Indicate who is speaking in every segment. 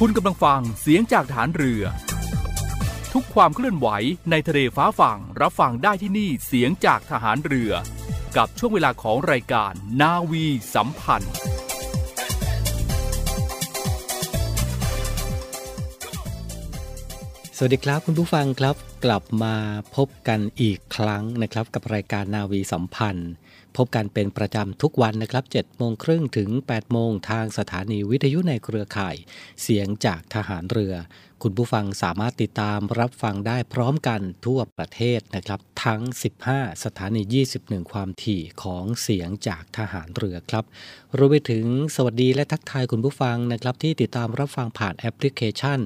Speaker 1: คุณกำลังฟังเสียงจากฐานเรือ ทุกความเคลื่อนไหวในทะเลฟ้าฝั่งรับฟังได้ที่นี่เสียงจากทหารเรือ กับช่วงเวลาของรายการนาวีสัมพันธ์
Speaker 2: สวัสดีครับคุณผู้ฟังครับกลับมาพบกันอีกครั้งนะครับ กับรายการนาวีสัมพันธ์ พบกันเป็นประจำทุกวันนะครับ7โมงครึ่งถึง 8 โมงทางสถานีวิทยุในเครือข่าย เสียงจากทหารเรือ คุณผู้ฟังสามารถติดตามรับฟังได้พร้อมกันทั่วประเทศนะครับ ทั้ง 15 สถานี 21 ความถี่ของเสียงจากทหารเรือครับรวมไปถึงสวัสดีและทักทายคุณผู้ฟังนะครับที่ติดตามรับฟังผ่านแอปพลิเคชัน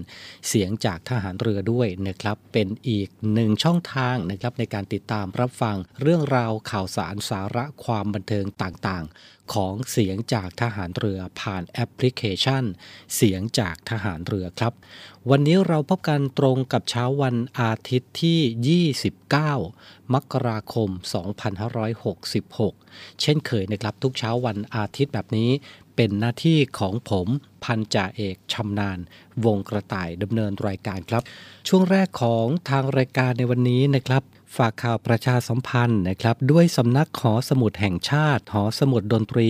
Speaker 2: เสียงจากทหารเรือด้วยนะครับ เป็นอีกหนึ่งช่องทางนะครับในการติดตามรับฟังเรื่องราวข่าวสารสาระความบันเทิงต่างๆ ของเสียงจากทหารเรือผ่านแอปพลิเคชัน เสียงจากทหารเรือครับ วันนี้เราพบกันตรงกับเช้าวันอาทิตย์ที่ 29 มกราคม 2566 เช่นเคยนะครับทุกเช้าวันอาทิตย์แบบนี้เป็นหน้าที่ของผมพันจ่าเอกชำนาญวงกระต่ายดำเนินรายการครับ ช่วงแรกของทางรายการในวันนี้นะครับ ฝากข่าวประชาสัมพันธ์นะครับ ด้วยสำนักหอสมุดแห่งชาติ หอสมุดดนตรี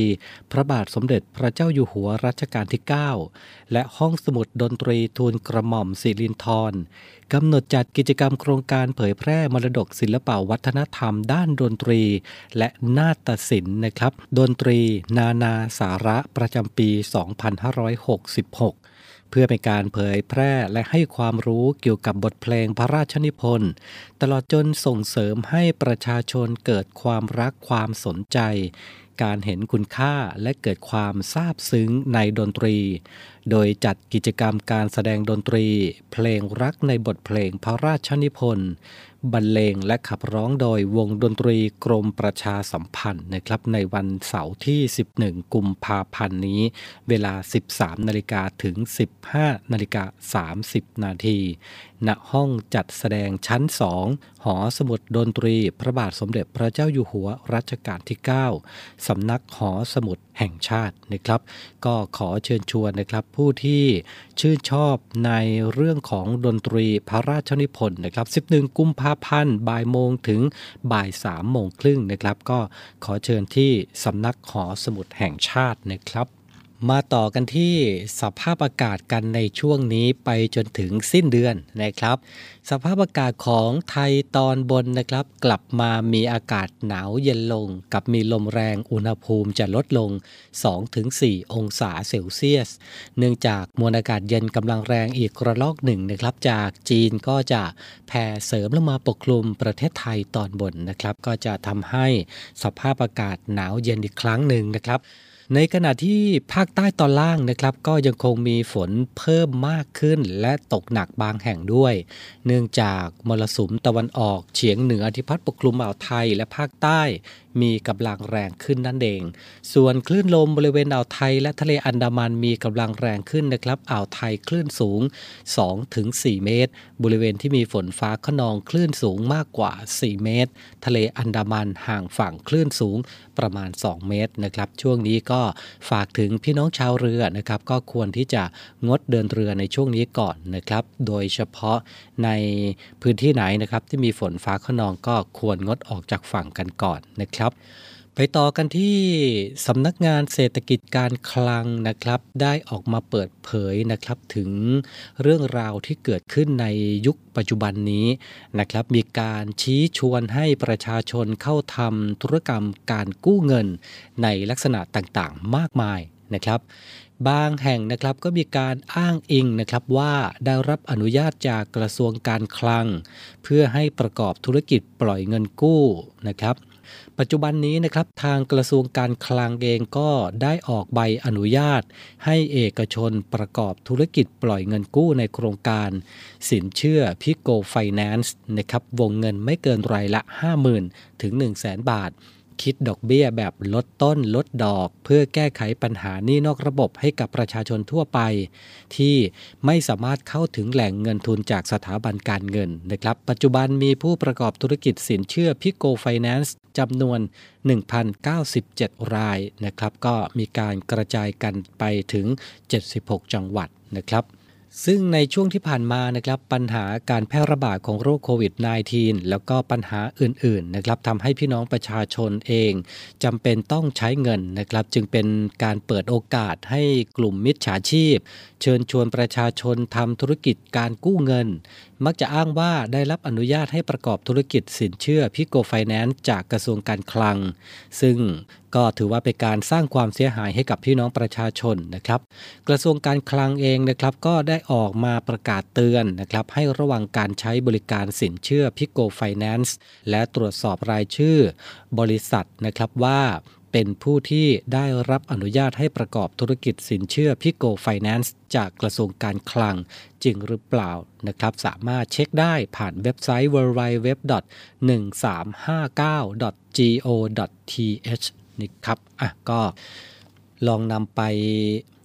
Speaker 2: พระบาทสมเด็จพระเจ้าอยู่หัวรัชกาลที่ 9 และห้องสมุดดนตรีทูลกระหม่อมสิรินทรกำหนดจัดกิจกรรมโครงการเผยแพร่มรดกศิลปวัฒนธรรมด้านดนตรี และนาฏศิลป์นะครับ ดนตรี นานาสาระประจำปี 2566 เพื่อเป็นการเผยแพร่และให้ความรู้เกี่ยวกับบทเพลงพระราชนิพนธ์ตลอดจนส่งเสริมให้ประชาชนเกิดความรักความสนใจ การเห็นคุณค่าและเกิดความซาบซึ้งในดนตรี โดยจัดกิจกรรมการแสดงดนตรี เพลงรักในบทเพลงพระราชนิพนธ์ บรรเลงและขับร้องโดยวงดนตรีกรมประชาสัมพันธ์นะครับในวันเสาร์ที่ 11 กุมภาพันธ์นี้ เวลา 13 นาฬิกาถึง 15 นาฬิกา 30 นาที ณห้องจัดแสดงชั้น2หอสมุดดนตรี พระบาทสมเด็จพระเจ้าอยู่หัวรัชกาลที่ 9 สำนักหอสมุดแห่งชาตินะครับ ก็ขอเชิญชวนนะครับผู้ที่ชื่นชอบในเรื่องของดนตรีพระราชนิพนธ์นะครับ 11 กุมภาพันธ์บ่ายโมงถึงบ่าย3โมงครึ่งนะครับ ก็ขอเชิญที่สำนักหอสมุดแห่งชาตินะครับ มาต่อกันที่สภาพอากาศกันในช่วงนี้ไปจนถึงสิ้นเดือนนะครับ สภาพอากาศของไทยตอนบนนะครับ กลับมามีอากาศหนาวเย็นลง กับมีลมแรงอุณหภูมิจะลดลง 2-4 องศาเซลเซียส เนื่องจากมวลอากาศเย็นกำลังแรงอีกระลอกหนึ่งนะครับ จากจีนก็จะแผ่เสริมลงมาปกคลุมประเทศไทยตอนบนนะครับ ก็จะทำให้สภาพอากาศหนาวเย็นอีกครั้งหนึ่งนะครับ ในขณะที่ภาคใต้ตอนล่างนะครับ ก็ยังคงมีฝนเพิ่มมากขึ้น และตกหนักบางแห่งด้วย เนื่องจากมรสุมตะวันออกเฉียงเหนือที่พัดปกคลุมอ่าวไทยและภาคใต้มีกำลังแรงขึ้นนั่นเอง ส่วนคลื่นลมบริเวณอ่าวไทยและทะเลอันดามันมีกำลังแรงขึ้นนะครับอ่าวไทยคลื่นสูง 2-4 เมตร บริเวณที่มีฝนฟ้าขนองคลื่นสูงมากกว่า 4 เมตร ทะเลอันดามันห่างฝั่งคลื่นสูงประมาณ 2 เมตรนะครับช่วงนี้ก็ฝากถึงพี่น้องชาวเรือนะครับก็ควรที่จะงดเดินเรือในช่วงนี้ก่อนนะครับ โดยเฉพาะในพื้นที่ไหนนะครับที่มีฝนฟ้าขนองก็ควรงดออกจากฝั่งกันก่อนนะครับไปต่อกันที่สำนักงานเศรษฐกิจการคลังนะครับ ได้ออกมาเปิดเผยนะครับถึงเรื่องราวที่เกิดขึ้นในยุคปัจจุบันนี้นะครับ มีการชี้ชวนให้ประชาชนเข้าทำธุรกรรมการกู้เงินในลักษณะต่างๆ มากมายนะครับบางแห่งนะครับก็มีการอ้างอิงนะครับว่าได้รับอนุญาตจากกระทรวงการคลัง เพื่อให้ประกอบธุรกิจปล่อยเงินกู้นะครับ ปัจจุบันนี้นะครับทางกระทรวงการคลังเองก็ได้ออกใบอนุญาต ให้เอกชนประกอบธุรกิจปล่อยเงินกู้ในโครงการ สินเชื่อพิโกไฟแนนซ์นะครับวงเงินไม่เกินรายละ 50,000 ถึง 1 0 0 0 0 0บาท คิดดอกเบี้ยแบบลดต้นลดดอก เพื่อแก้ไขปัญหานี้นอกระบบให้กับประชาชนทั่วไป ที่ไม่สามารถเข้าถึงแหล่งเงินทุนจากสถาบันการเงินนะครับ ปัจจุบันมีผู้ประกอบธุรกิจสินเชื่อพิโกไฟแนนซ์ จำนวน 1,097 รายนะครับ ก็มีการกระจายกันไปถึง 76 จังหวัดนะครับซึ่งในช่วงที่ผ่านมานะครับปัญหาการแพร่ระบาดของโรคโควิด -19 แล้วก็ปัญหาอื่นๆนะครับทำให้พี่น้องประชาชนเองจำเป็นต้องใช้เงินนะครับ จึงเป็นการเปิดโอกาสให้กลุ่มมิจฉาชีพ เชิญชวนประชาชนทำธุรกิจการกู้เงิน มักจะอ้างว่าได้รับอนุญาตให้ประกอบธุรกิจสินเชื่อพิโกไฟแนนซ์จากกระทรวงการคลัง ซึ่งก็ถือว่าเป็นการสร้างความเสียหายให้กับพี่น้องประชาชนนะครับ กระทรวงการคลังเองนะครับก็ได้ออกมาประกาศเตือนนะครับให้ระวังการใช้บริการสินเชื่อพิโกไฟแนนซ์และตรวจสอบรายชื่อ บริษัทนะครับว่า เป็นผู้ที่ได้รับอนุญาตให้ประกอบธุรกิจสินเชื่อพิโกไฟแนนซ์จากกระทรวงการคลังจริงหรือเปล่านะครับ สามารถเช็คได้ผ่านเว็บไซต์ www.1359.go.th นี่ครับอะก็ลองนำไป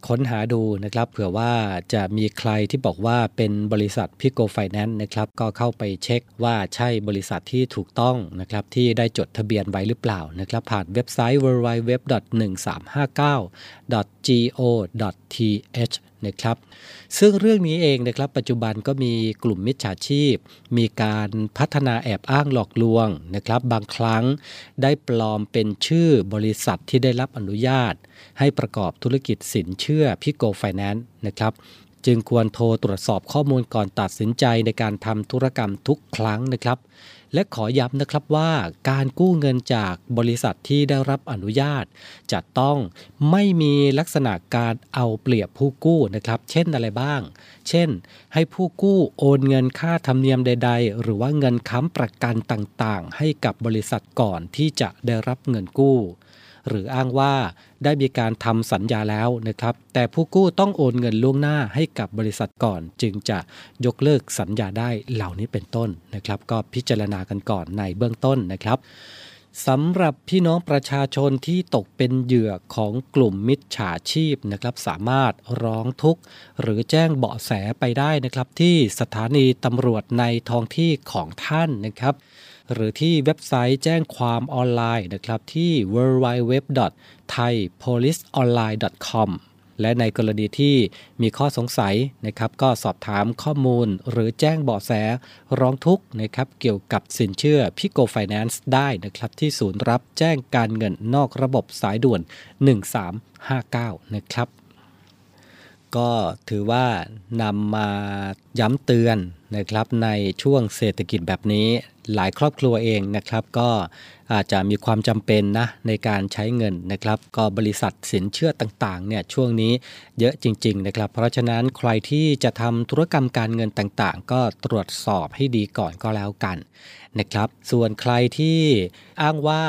Speaker 2: ค้นหาดูนะครับ เผื่อว่าจะมีใครที่บอกว่าเป็นบริษัทพิโกไฟแนนซ์นะครับ ก็เข้าไปเช็คว่าใช่บริษัทที่ถูกต้องนะครับ ที่ได้จดทะเบียนไว้หรือเปล่านะครับ ผ่านเว็บไซต์ www.1359.go.th นะครับ ซึ่งเรื่องนี้เองนะครับ ปัจจุบันก็มีกลุ่มมิจฉาชีพ มีการพัฒนาแอบอ้างหลอกลวงนะครับ บางครั้งได้ปลอมเป็นชื่อบริษัทที่ได้รับอนุญาต ให้ประกอบธุรกิจสินเชื่อพิโกไฟแนนซ์นะครับจึงควรโทรตรวจสอบข้อมูลก่อนตัดสินใจในการทำธุรกรรมทุกครั้งนะครับ และขอย้ำนะครับว่าการกู้เงินจากบริษัทที่ได้รับอนุญาต จะต้องไม่มีลักษณะการเอาเปรียบผู้กู้นะครับ เช่นอะไรบ้าง เช่น ให้ผู้กู้โอนเงินค่าธรรมเนียมใด ๆ หรือว่าเงินค้ำประกันต่างๆ ให้กับบริษัทก่อนที่จะได้รับเงินกู้ หรืออ้างว่าได้มีการทำสัญญาแล้วนะครับ แต่ผู้กู้ต้องโอนเงินล่วงหน้าให้กับบริษัทก่อน จึงจะยกเลิกสัญญาได้เหล่านี้เป็นต้นนะครับ ก็พิจารณากันก่อนในเบื้องต้นนะครับสำหรับพี่น้องประชาชนที่ตกเป็นเหยื่อของกลุ่มมิจฉาชีพนะครับสามารถร้องทุกข์ หรือแจ้งเบาะแสไปได้นะครับที่สถานีตำรวจในท้องที่ของท่านนะครับ หรือที่เว็บไซต์แจ้งความออนไลน์นะครับที่ www.thaipoliceonline.com และในกรณีที่มีข้อสงสัยนะครับก็สอบถามข้อมูลหรือแจ้งเบาะแสร้องทุกข์นะครับเกี่ยวกับสินเชื่อพิโกไฟแนนซ์ได้นะครับที่ศูนย์รับแจ้งการเงินนอกระบบสายด่วน 1359 นะครับ ก็ถือว่านำมาย้ำเตือนนะครับในช่วงเศรษฐกิจแบบนี้ หลายครอบครัวเองนะครับ ก็อาจจะมีความจำเป็นนะในการใช้เงินนะครับ ก็บริษัทสินเชื่อต่างๆเนี่ยช่วงนี้เยอะจริง ๆ นะครับ เพราะฉะนั้นใครที่จะทำธุรกรรมการเงินต่างๆ ก็ตรวจสอบให้ดีก่อนก็แล้วกันนะครับ ส่วนใครที่อ้างว่า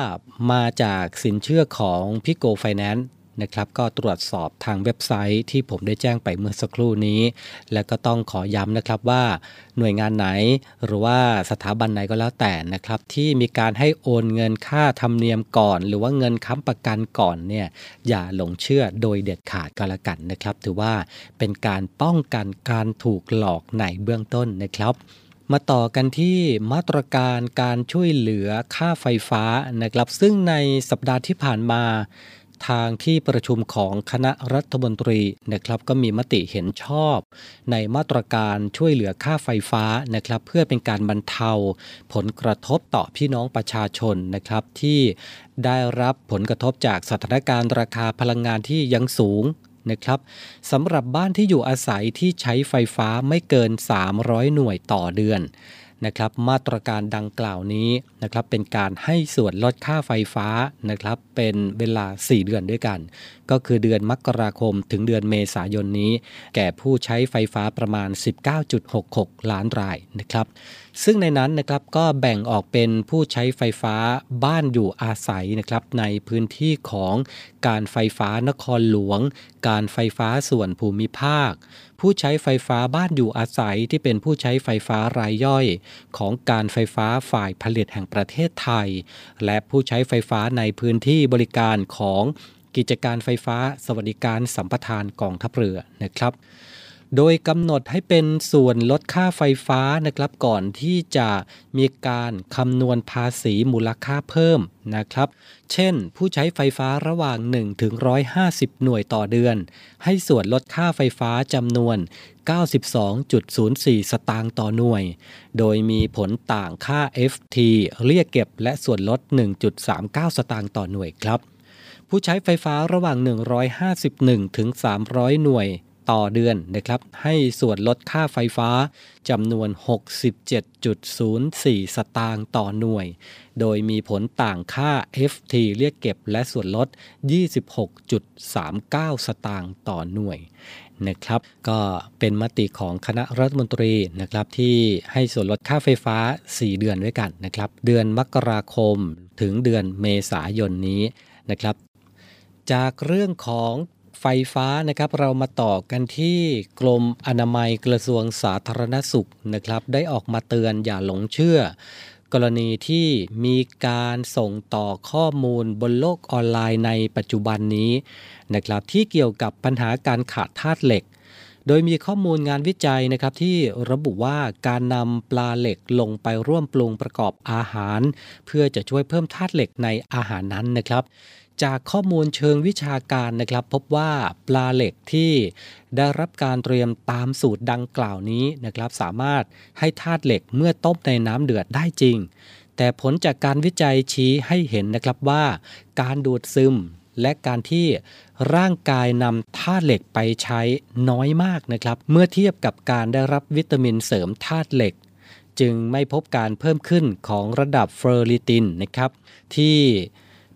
Speaker 2: มาจากสินเชื่อของพิโกไฟแนนซ์ นะครับก็ตรวจสอบทางเว็บไซต์ที่ผมได้แจ้งไปเมื่อสักครู่นี้ และก็ต้องขอย้ำนะครับว่าหน่วยงานไหนหรือว่าสถาบันไหนก็แล้วแต่นะครับ ที่มีการให้โอนเงินค่าธรรมเนียมก่อน หรือว่าเงินค้ำประกันก่อนเนี่ยอย่าหลงเชื่อโดยเด็ดขาดก็แล้วกันนะครับ ถือว่าเป็นการป้องกันการถูกหลอกในเบื้องต้นนะครับมาต่อกันที่มาตรการการช่วยเหลือค่าไฟฟ้านะครับ ซึ่งในสัปดาห์ที่ผ่านมา ทางที่ประชุมของคณะรัฐมนตรีนะครับก็มีมติเห็นชอบ ในมาตรการช่วยเหลือค่าไฟฟ้านะครับ เพื่อเป็นการบรรเทา ผลกระทบต่อพี่น้องประชาชนนะครับที่ได้รับผลกระทบจากสถานการณ์ราคาพลังงานที่ยังสูงนะครับสำหรับบ้านที่อยู่อาศัยที่ใช้ไฟฟ้าไม่เกิน 300 หน่วยต่อเดือน นะครับมาตรการดังกล่าวนี้นะครับเป็นการให้ส่วนลดค่าไฟฟ้านะครับเป็นเวลา 4 เดือนด้วยกัน ก็คือเดือนมกราคมถึงเดือนเมษายนนี้ แก่ผู้ใช้ไฟฟ้าประมาณ 19.66 ล้านรายนะครับซึ่งในนั้นนะครับก็แบ่งออกเป็นผู้ใช้ไฟฟ้าบ้านอยู่อาศัยนะครับในพื้นที่ของ การไฟฟ้านครหลวง การไฟฟ้าส่วนภูมิภาค ผู้ใช้ไฟฟ้าบ้านอยู่อาศัยที่เป็นผู้ใช้ไฟฟ้ารายย่อย ของการไฟฟ้าฝ่ายผลิตแห่งประเทศไทย และผู้ใช้ไฟฟ้าในพื้นที่บริการของกิจการไฟฟ้าสวัสดิการสัมปทานกองทัพเรือนะครับ โดยกำหนดให้เป็นส่วนลดค่าไฟฟ้านะครับก่อนที่จะมีการคำนวณภาษีมูลค่าเพิ่มนะครับ เช่น ผู้ใช้ไฟฟ้าระหว่าง 1 ถึง 150 หน่วยต่อเดือน ให้ส่วนลดค่าไฟฟ้าจำนวน 92.04 สตางค์ต่อหน่วย โดยมีผลต่างค่า FT เรียกเก็บและส่วนลด 1.39 สตางค์ต่อหน่วยครับ ผู้ใช้ไฟฟ้าระหว่าง 151 ถึง 300 หน่วย ต่อเดือนนะครับ ให้ส่วนลดค่าไฟฟ้าจำนวน 67.04 สตางค์ต่อหน่วย โดยมีผลต่างค่า FT เรียกเก็บและส่วนลด 26.39 สตางค์ต่อหน่วยนะครับ ก็เป็นมติของคณะรัฐมนตรีนะครับที่ให้ส่วนลดค่าไฟฟ้า 4 เดือนด้วยกันนะครับ เดือนมกราคมถึงเดือนเมษายนนี้นะครับ จากเรื่องของ ไฟฟ้านะครับเรามาต่อกันที่กรมอนามัยกระทรวงสาธารณสุขนะครับ ได้ออกมาเตือนอย่าหลงเชื่อ กรณีที่มีการส่งต่อข้อมูลบนโลกออนไลน์ในปัจจุบันนี้นะครับที่เกี่ยวกับปัญหาการขาดธาตุเหล็ก โดยมีข้อมูลงานวิจัยนะครับที่ระบุว่าการนำปลาเหล็กลงไปร่วมปรุงประกอบอาหาร เพื่อจะช่วยเพิ่มธาตุเหล็กในอาหารนั้นนะครับ จากข้อมูลเชิงวิชาการนะครับ พบว่าปลาเหล็กที่ได้รับการเตรียมตามสูตรดังกล่าวนี้นะครับ สามารถให้ธาตุเหล็กเมื่อต้มในน้ำเดือดได้จริง แต่ผลจากการวิจัยชี้ให้เห็นนะครับว่า การดูดซึมและการที่ร่างกายนำธาตุเหล็กไปใช้น้อยมากนะครับ เมื่อเทียบกับการได้รับวิตามินเสริมธาตุเหล็ก จึงไม่พบการเพิ่มขึ้นของระดับเฟอร์ริตินนะครับ ที่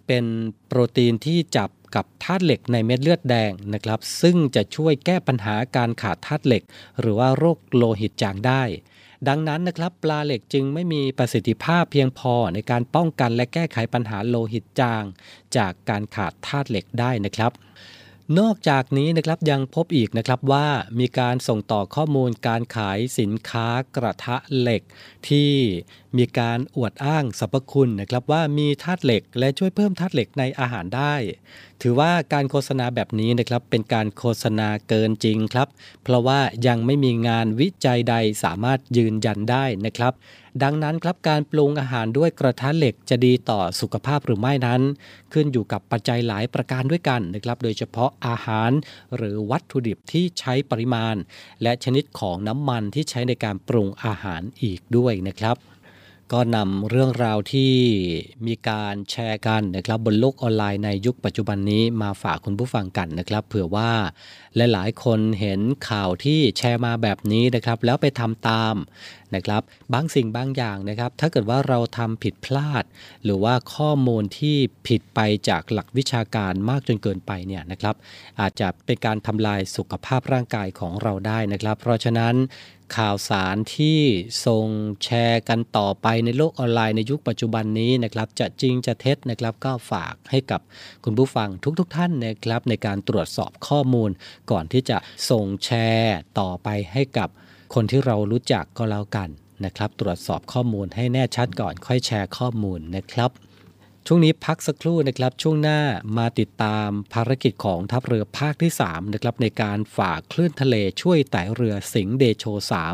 Speaker 2: เป็นโปรตีนที่จับกับธาตุเหล็กในเม็ดเลือดแดงนะครับ ซึ่งจะช่วยแก้ปัญหาการขาดธาตุเหล็ก หรือว่าโรคโลหิตจางได้ ดังนั้นนะครับ ปลาเหล็กจึงไม่มีประสิทธิภาพเพียงพอในการป้องกันและแก้ไขปัญหาโลหิตจาง จากการขาดธาตุเหล็กได้นะครับนอกจากนี้นะครับยังพบอีกนะครับว่ามีการส่งต่อข้อมูลการขายสินค้ากระทะเหล็กที่มีการอวดอ้างสรรพคุณนะครับว่ามีธาตุเหล็กและช่วยเพิ่มธาตุเหล็กในอาหารได้ ถือว่าการโฆษณาแบบนี้นะครับเป็นการโฆษณาเกินจริงครับ เพราะว่ายังไม่มีงานวิจัยใดสามารถยืนยันได้นะครับ ดังนั้นครับการปรุงอาหารด้วยกระทะเหล็กจะดีต่อสุขภาพหรือไม่นั้น ขึ้นอยู่กับปัจจัยหลายประการด้วยกันนะครับ โดยเฉพาะอาหารหรือวัตถุดิบที่ใช้ปริมาณ และชนิดของน้ำมันที่ใช้ในการปรุงอาหารอีกด้วยนะครับ ก็นำเรื่องราวที่มีการแชร์กันนะครับบนโลกออนไลน์ในยุคปัจจุบันนี้มาฝากคุณผู้ฟังกันนะครับ เผื่อว่าลหลายๆ คนเห็นข่าวที่แชร์มาแบบนี้นะครับ แล้วไปทำตามนะครับบางสิ่งบางอย่างนะครับ ถ้าเกิดว่าเราทำผิดพลาด หรือว่าข้อมูลที่ผิดไปจากหลักวิชาการมากจนเกินไปเนี่ยนะครับ อาจจะเป็นการทำลายสุขภาพร่างกายของเราได้นะครับ เพราะฉะนั้น ข่าวสารที่ส่งแชร์กันต่อไปในโลกออนไลน์ในยุคปัจจุบันนี้นะครับ จะจริงจะเท็จนะครับ ก็ฝากให้กับคุณผู้ฟังทุกๆทท่านนะครับ ในการตรวจสอบข้อมูล ก่อนที่จะส่งแชร์ต่อไปให้กับคนที่เรารู้จักก็แล้วกันนะครับ ตรวจสอบข้อมูลให้แน่ชัดก่อนค่อยแชร์ข้อมูลนะครับ ช่วงนี้พักสักครู่นะครับ ช่วงหน้ามาติดตามภารกิจของทัพเรือภาคที่ 3 นะครับ ในการฝ่าคลื่นทะเลช่วยไต่เรือสิงห์เดโช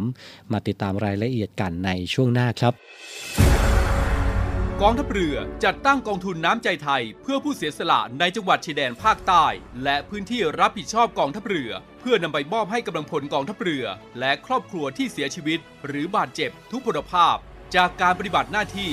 Speaker 2: 3 มาติดตามรายละเอียดกันในช่วงหน้าครับ
Speaker 1: กองทัพเรือจัดตั้งกองทุนน้ำใจไทย เพื่อผู้เสียสละในจังหวัดชายแดนภาคใต้ และพื้นที่รับผิดชอบกองทัพเรือ เพื่อนำไปมอบให้กำลังพลกองทัพเรือ และครอบครัวที่เสียชีวิต หรือบาดเจ็บทุกพลภาพ จากการปฏิบัติหน้าที่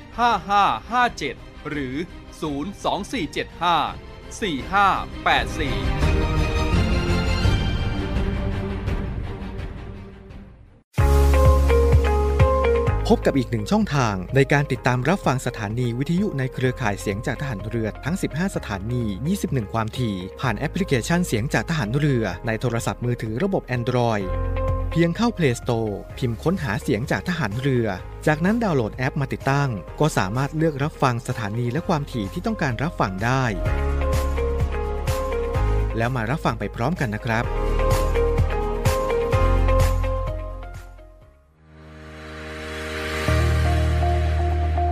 Speaker 1: 5557 หรือ 02475 4584
Speaker 3: พบกับอีกหนึ่งช่องทางในการติดตามรับฟังสถานีวิทยุในเครือข่ายเสียงจากทหารเรือทั้ง 15 สถานี 21 ความถี่ ผ่านแอปพลิเคชันเสียงจากทหารเรือในโทรศัพท์มือถือระบบ Android เพียงเข้า Play Store พิมพ์ค้นหาเสียงจากทหารเรือ จากนั้นดาวน์โหลดแอปมาติดตั้ง ก็สามารถเลือกรับฟังสถานีและความถี่ที่ต้องการรับฟังได้ แล้วมารับฟังไปพร้อมกันนะครับ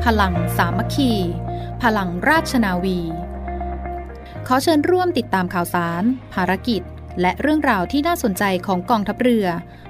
Speaker 4: พลังสามัคคี พลังราชนาวี ขอเชิญร่วมติดตามข่าวสาร ภารกิจ และเรื่องราวที่น่าสนใจของกองทัพเรือ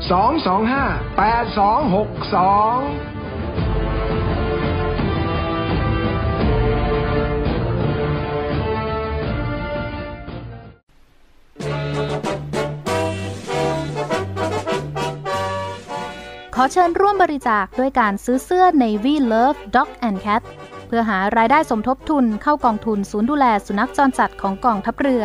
Speaker 5: 225 8262
Speaker 4: ขอเชิญร่วมบริจาคด้วยการซื้อเสื้อ Navy Love Dog and Cat เพื่อหารายได้สมทบทุนเข้ากองทุนศูนย์ดูแลสุนัขจรจัดของกองทัพเรือ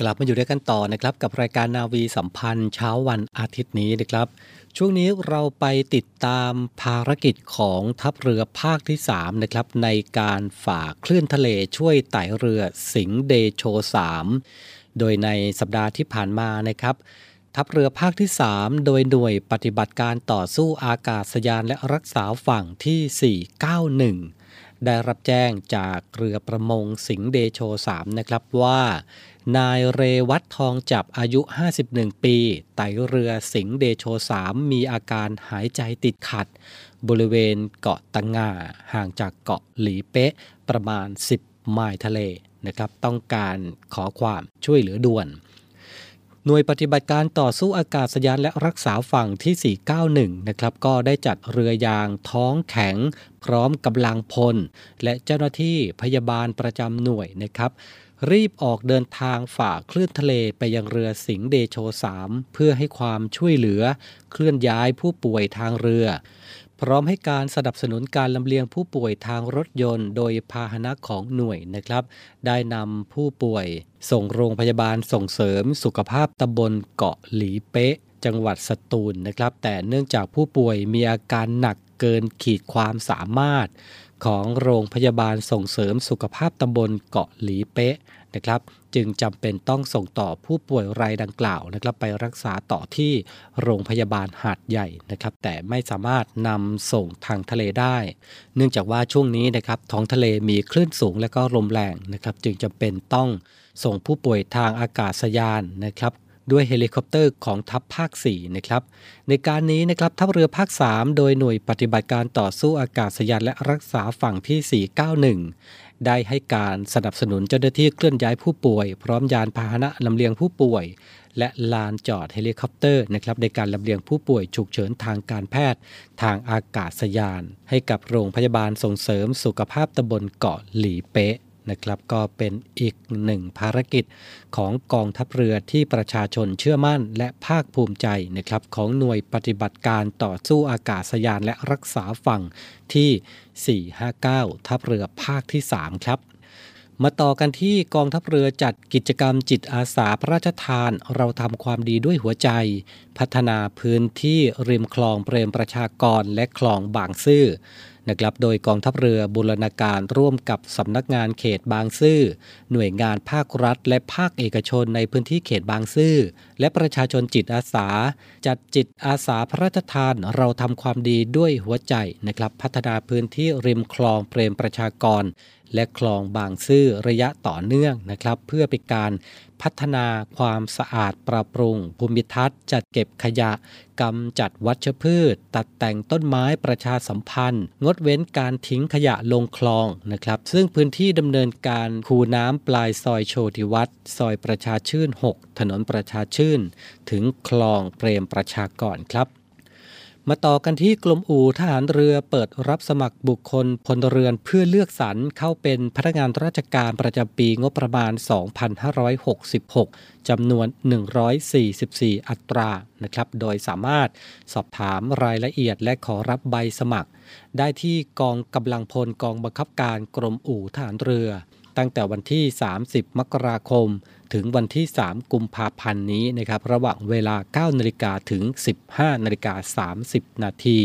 Speaker 2: กลับมาอยู่ด้วยกันต่อนะครับกับรายการนาวีสัมพันธ์เช้าวันอาทิตย์นี้นะครับ ช่วงนี้เราไปติดตามภารกิจของทัพเรือภาคที่ 3 นะครับ ในการฝ่าคลื่นทะเลช่วยไต่เรือสิงห์เดโช 3 โดยในสัปดาห์ที่ผ่านมานะครับ ทัพเรือภาคที่ 3 โดยหน่วยปฏิบัติการต่อสู้อากาศยานและรักษาฝั่งที่ 491 ได้รับแจ้งจากเรือประมงสิงห์เดโช 3 นะครับว่า นายเรวัตทองจับอายุ 51 ปี ไตเรือสิงห์เดโช3มีอาการหายใจติดขัด บริเวณเกาะตังงาห่างจากเกาะหลีเป๊ะประมาณ 10 ไมล์ทะเลนะครับ ต้องการขอความช่วยเหลือด่วน หน่วยปฏิบัติการต่อสู้อากาศยานและรักษาฝั่งที่ 491 นะครับ ก็ได้จัดเรือยางท้องแข็ง พร้อมกำลังพล และเจ้าหน้าที่พยาบาลประจำหน่วยนะครับ รีบออกเดินทางฝ่าคลื่นทะเลไปยังเรือสิงห์เดโช3เพื่อให้ความช่วยเหลือ เคลื่อนย้ายผู้ป่วยทางเรือ พร้อมให้การสนับสนุนการลำเลียงผู้ป่วยทางรถยนต์ โดยพาหนะของหน่วยนะครับ ได้นำผู้ป่วย ส่งโรงพยาบาลส่งเสริมสุขภาพตำบลเกาะหลีเป๊ะ จังหวัดสตูลนะครับ แต่เนื่องจากผู้ป่วยมีอาการหนักเกินขีดความสามารถ ของโรงพยาบาลส่งเสริมสุขภาพตำบลเกาะหลีเป๊ะนะครับ จึงจำเป็นต้องส่งต่อผู้ป่วยรายดังกล่าวนะครับไปรักษาต่อที่โรงพยาบาลหาดใหญ่นะครับ แต่ไม่สามารถนำส่งทางทะเลได้ เนื่องจากว่าช่วงนี้นะครับท้องทะเลมีคลื่นสูงและก็ลมแรงนะครับ จึงจำเป็นต้องส่งผู้ป่วยทางอากาศยานนะครับ ด้วยเฮลิคอปเตอร์ของทัพภาค 4 นะครับ ในการนี้นะครับทัพเรือภาค 3 โดยหน่วยปฏิบัติการต่อสู้อากาศยานและรักษาฝั่งที่ 491 ได้ให้การสนับสนุนเจ้าหน้าที่เคลื่อนย้ายผู้ป่วย พร้อมยานพาหนะลำเลียงผู้ป่วย และลานจอดเฮลิคอปเตอร์นะครับในการลำเลียงผู้ป่วยฉุกเฉินทางการแพทย์ ทางอากาศยาน ให้กับโรงพยาบาลส่งเสริมสุขภาพตำบลเกาะหลีเป๊ะ นะครับก็เป็นอีกหนึ่งภารกิจของกองทัพเรือที่ประชาชนเชื่อมั่น และภาคภูมิใจนะครับของหน่วยปฏิบัติการต่อสู้อากาศยานและรักษาฝั่งที่ 459 ทัพเรือภาคที่ 3 ครับมาต่อกันที่กองทัพเรือจัดกิจกรรมจิตอาสาพระราชทาน เราทำความดีด้วยหัวใจ พัฒนาพื้นที่ริมคลองเปรมประชากรและคลองบางซื่อ นะครับ โดยกองทัพเรือบูรณาการร่วมกับสำนักงานเขตบางซื่อ หน่วยงานภาครัฐ และภาคเอกชนในพื้นที่เขตบางซื่อ และประชาชนจิตอาสา จัดจิตอาสาพระราชทานเราทำความดีด้วยหัวใจนะครับ พัฒนาพื้นที่ริมคลองเปรมประชากร และคลองบางซื่อระยะต่อเนื่องนะครับ เพื่อเป็นการพัฒนาความสะอาดปรับปรุง ภูมิทัศน์ จัดเก็บขยะกำจัดวัชพืช ตัดแต่งต้นไม้ประชาสัมพันธ์ งดเว้นการทิ้งขยะลงคลองนะครับ ซึ่งพื้นที่ดำเนินการคูน้ำปลายซอยโชติวัตรซอยประชาชื่น 6 ถนนประชาชื่น ถึงคลองเปรมประชากรครับ มาต่อกันที่กรมอู่ทหารเรือเปิดรับสมัครบุคคลพลเรือนเพื่อเลือกสรรเข้าเป็นพนักงานราชการประจำปีงบประมาณ 2566 จำนวน 144 อัตรานะครับ โดยสามารถสอบถามรายละเอียดและขอรับใบสมัคร ได้ที่กองกำลังพลกองบังคับการกรมอู่ทหารเรือ ตั้งแต่วันที่ 30 มกราคม ถึงวันที่ 3 กุมภาพันธ์นี้นะครับระหว่างเวลา 9 นาฬิกาถึง 15 นาฬิกา 30 นาที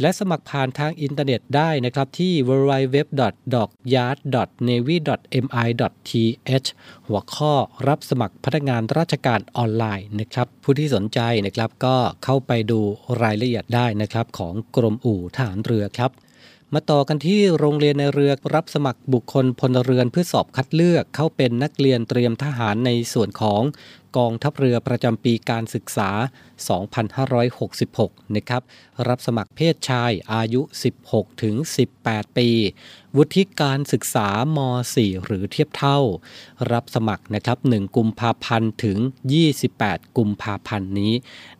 Speaker 2: และสมัครผ่านทางอินเทอร์เน็ตได้นะครับที่ www.docyard.navy.mi.th หัวข้อรับสมัครพนักงานราชการออนไลน์นะครับผู้ที่สนใจนะครับก็เข้าไปดูรายละเอียดได้นะครับของกรมอู่ทหารเรือครับ มาต่อกันที่โรงเรียนในเรือรับสมัครบุคคลพลเรือนเพื่อสอบคัดเลือกเข้าเป็นนักเรียนเตรียมทหารในส่วนของกองทัพเรือประจำปีการศึกษา2566 นะครับ รับสมัครเพศชายอายุ 16 ถึง 18 ปี วุฒิการศึกษาม4หรือเทียบเท่า รับสมัครนะครับ 1 กุมภาพันธ์ถึง 28 กุมภาพันธ์นี้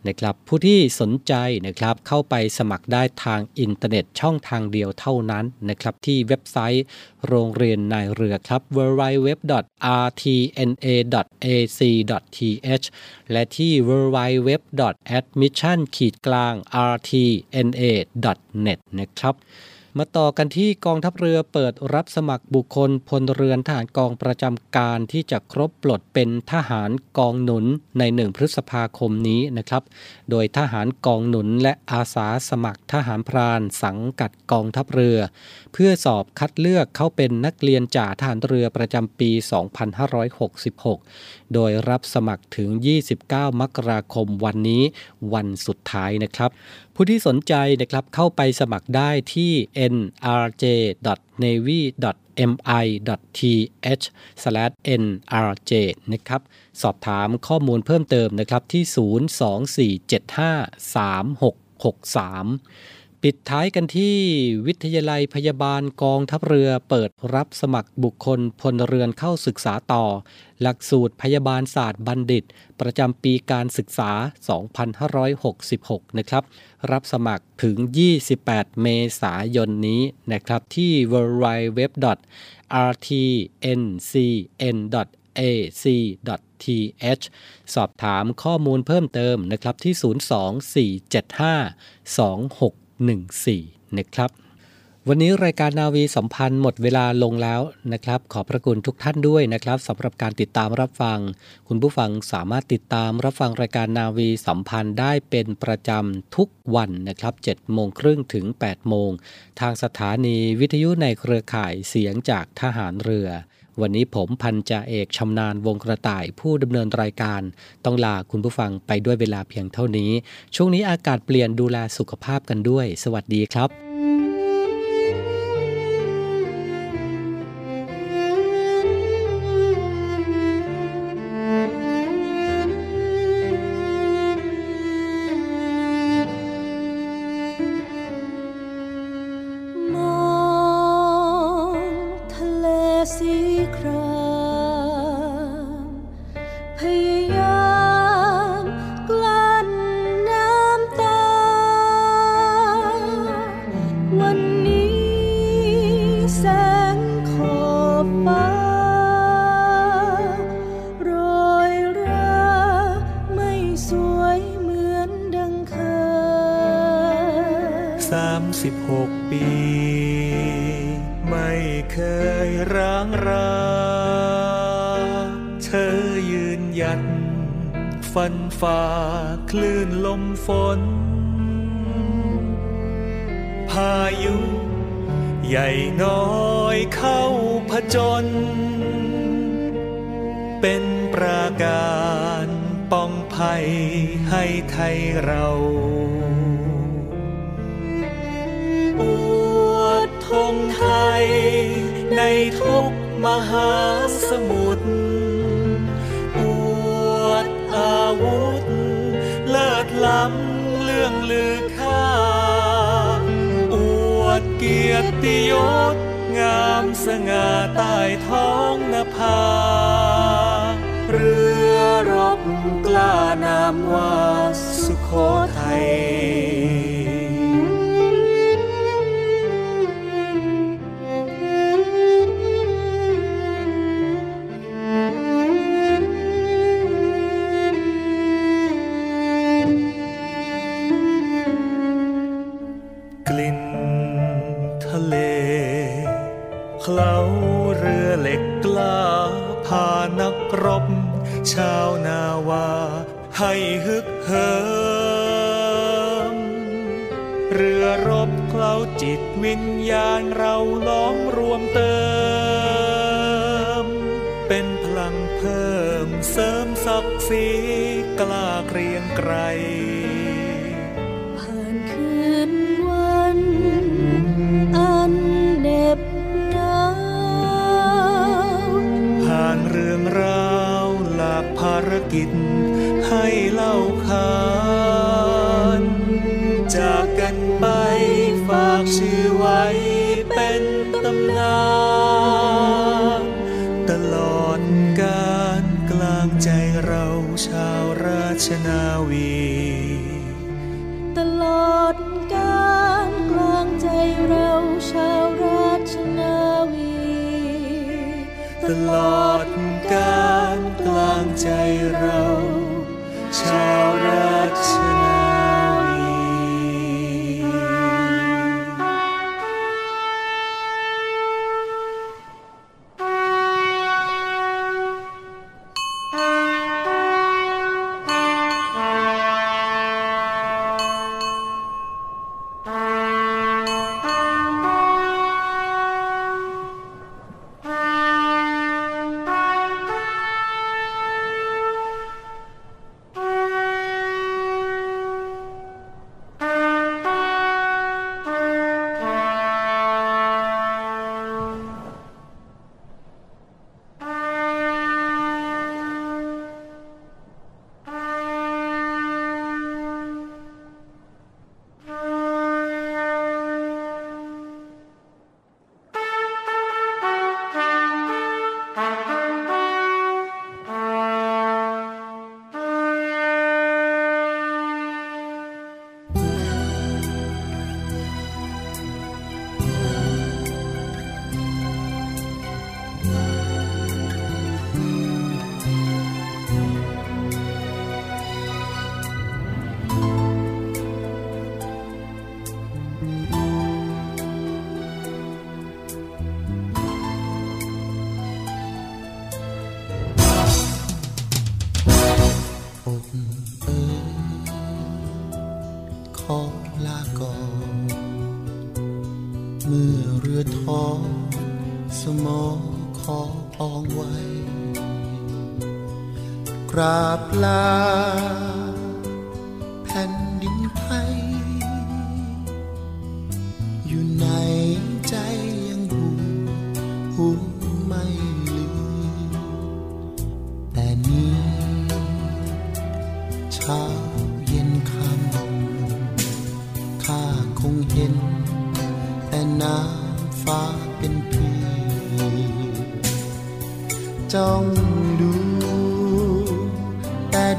Speaker 2: นะครับ ผู้ที่สนใจนะครับเข้าไปสมัครได้ทางอินเทอร์เน็ตช่องทางเดียวเท่านั้นนะครับที่เว็บไซต์โรงเรียนนายเรือครับ www.rtna.ac.th และที่ www www.admission-rtna.net นะครับ มาต่อกันที่กองทัพเรือเปิดรับสมัครบุคคลพลเรือนทหารกองประจำการที่จะครบปลดเป็นทหารกองหนุนในหนึ่งพฤษภาคมนี้นะครับ โดยทหารกองหนุนและอาสาสมัครทหารพรานสังกัดกองทัพเรือ เพื่อสอบคัดเลือกเข้าเป็นนักเรียนจ่าทหารเรือประจำปี 2566 โดยรับสมัครถึง 29 มกราคมวันนี้วันสุดท้ายนะครับผู้ที่สนใจนะครับเข้าไปสมัครได้ที่ nrj.navy.mi.th/nrj นะครับ สอบถามข้อมูลเพิ่มเติมนะครับที่ 024753663 ปิดท้ายกันที่วิทยาลัยพยาบาลกองทัพเรือเปิดรับสมัครบุคคลพลเรือนเข้าศึกษาต่อ หลักสูตรพยาบาลศาสตร์บัณฑิต ประจำปีการศึกษา 2566 นะครับ รับสมัครถึง 28 เมษายนนี้นะครับที่ www.rtncn.ac.th สอบถามข้อมูลเพิ่มเติมนะครับที่ 14 นะครับ วันนี้รายการนาวีสัมพันธ์หมดเวลาลงแล้วนะครับ ขอบพระคุณทุกท่านด้วยนะครับสำหรับการติดตามรับฟัง คุณผู้ฟังสามารถติดตามรับฟังรายการนาวีสัมพันธ์ได้เป็นประจำทุกวันนะครับ7โมงครึ่งถึง8โมงทางสถานีวิทยุในเครือข่ายเสียงจากทหารเรือ วันนี้ผมพันจ่าเอกชำนาญวงกระต่ายผู้ดำเนินรายการ ต้องลาคุณผู้ฟังไปด้วยเวลาเพียงเท่านี้ ช่วงนี้อากาศเปลี่ยนดูแลสุขภาพกันด้วย สวัสดีครับ
Speaker 6: เข้า
Speaker 7: ผจญ เป็นปราการป้องภัยให้ไทยเราอวดธงไทย ในทุกมหาสมุทรอวดอาวุธ เลิศล้ำเรื่องลือค่าอวดเกียรติยศ งามสง่าใต้ท้องนภา เรือรบกล้านามว่าสุโขทัย ชาวนาวา ให้ฮึกเหิม เรือรบเคล้าจิตวิญญาณเราล้อมรวมเติม เป็นพลังเพิ่มเสริมศักดิ์ศรีกล้าเกรียงไกร กิจให้เล่าขานจากกันไปฝากชื่อไว้ ใจเรา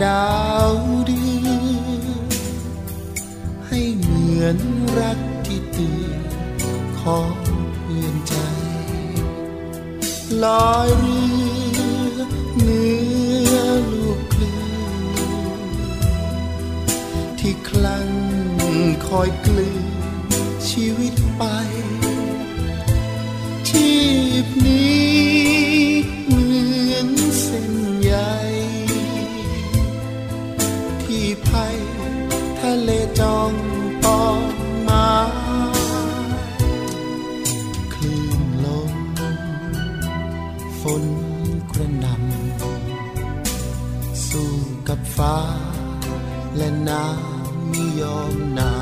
Speaker 6: ดาว
Speaker 7: เดื
Speaker 8: อนให้เหมือนรักที่เตือนของเพื่อนใจ ลอยเรือเหนือลูกคลื่นที่คลั่งคอยกลืนชีวิตไปชีพนี้ ฟ้า และน้ำไม่ยอมนา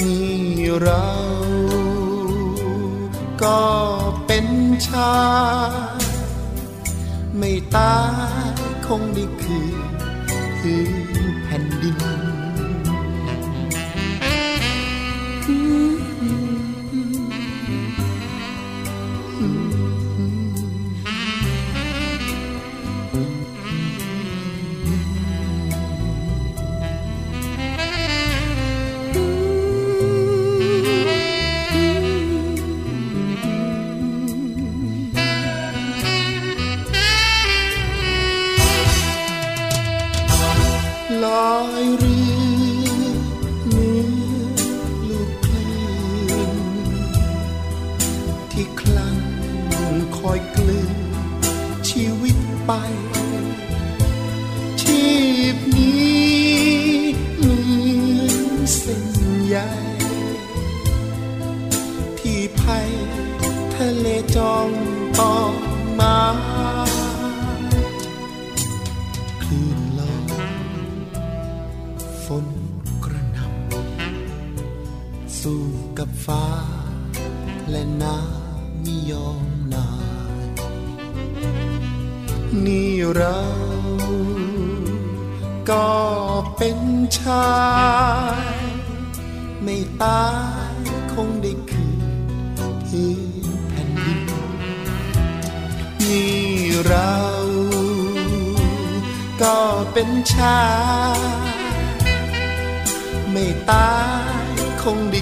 Speaker 8: นี่เราก็เป็นชายไม่ตายคงได้คืน กับฟ้า และน้ำไม่ยอมนาย นี่เรา ก็เป็นชาย ไม่ตายคงได้คืนพื้นแผ่นดิน นี่เรา ก็เป็นชาย ไม่ตายคงได้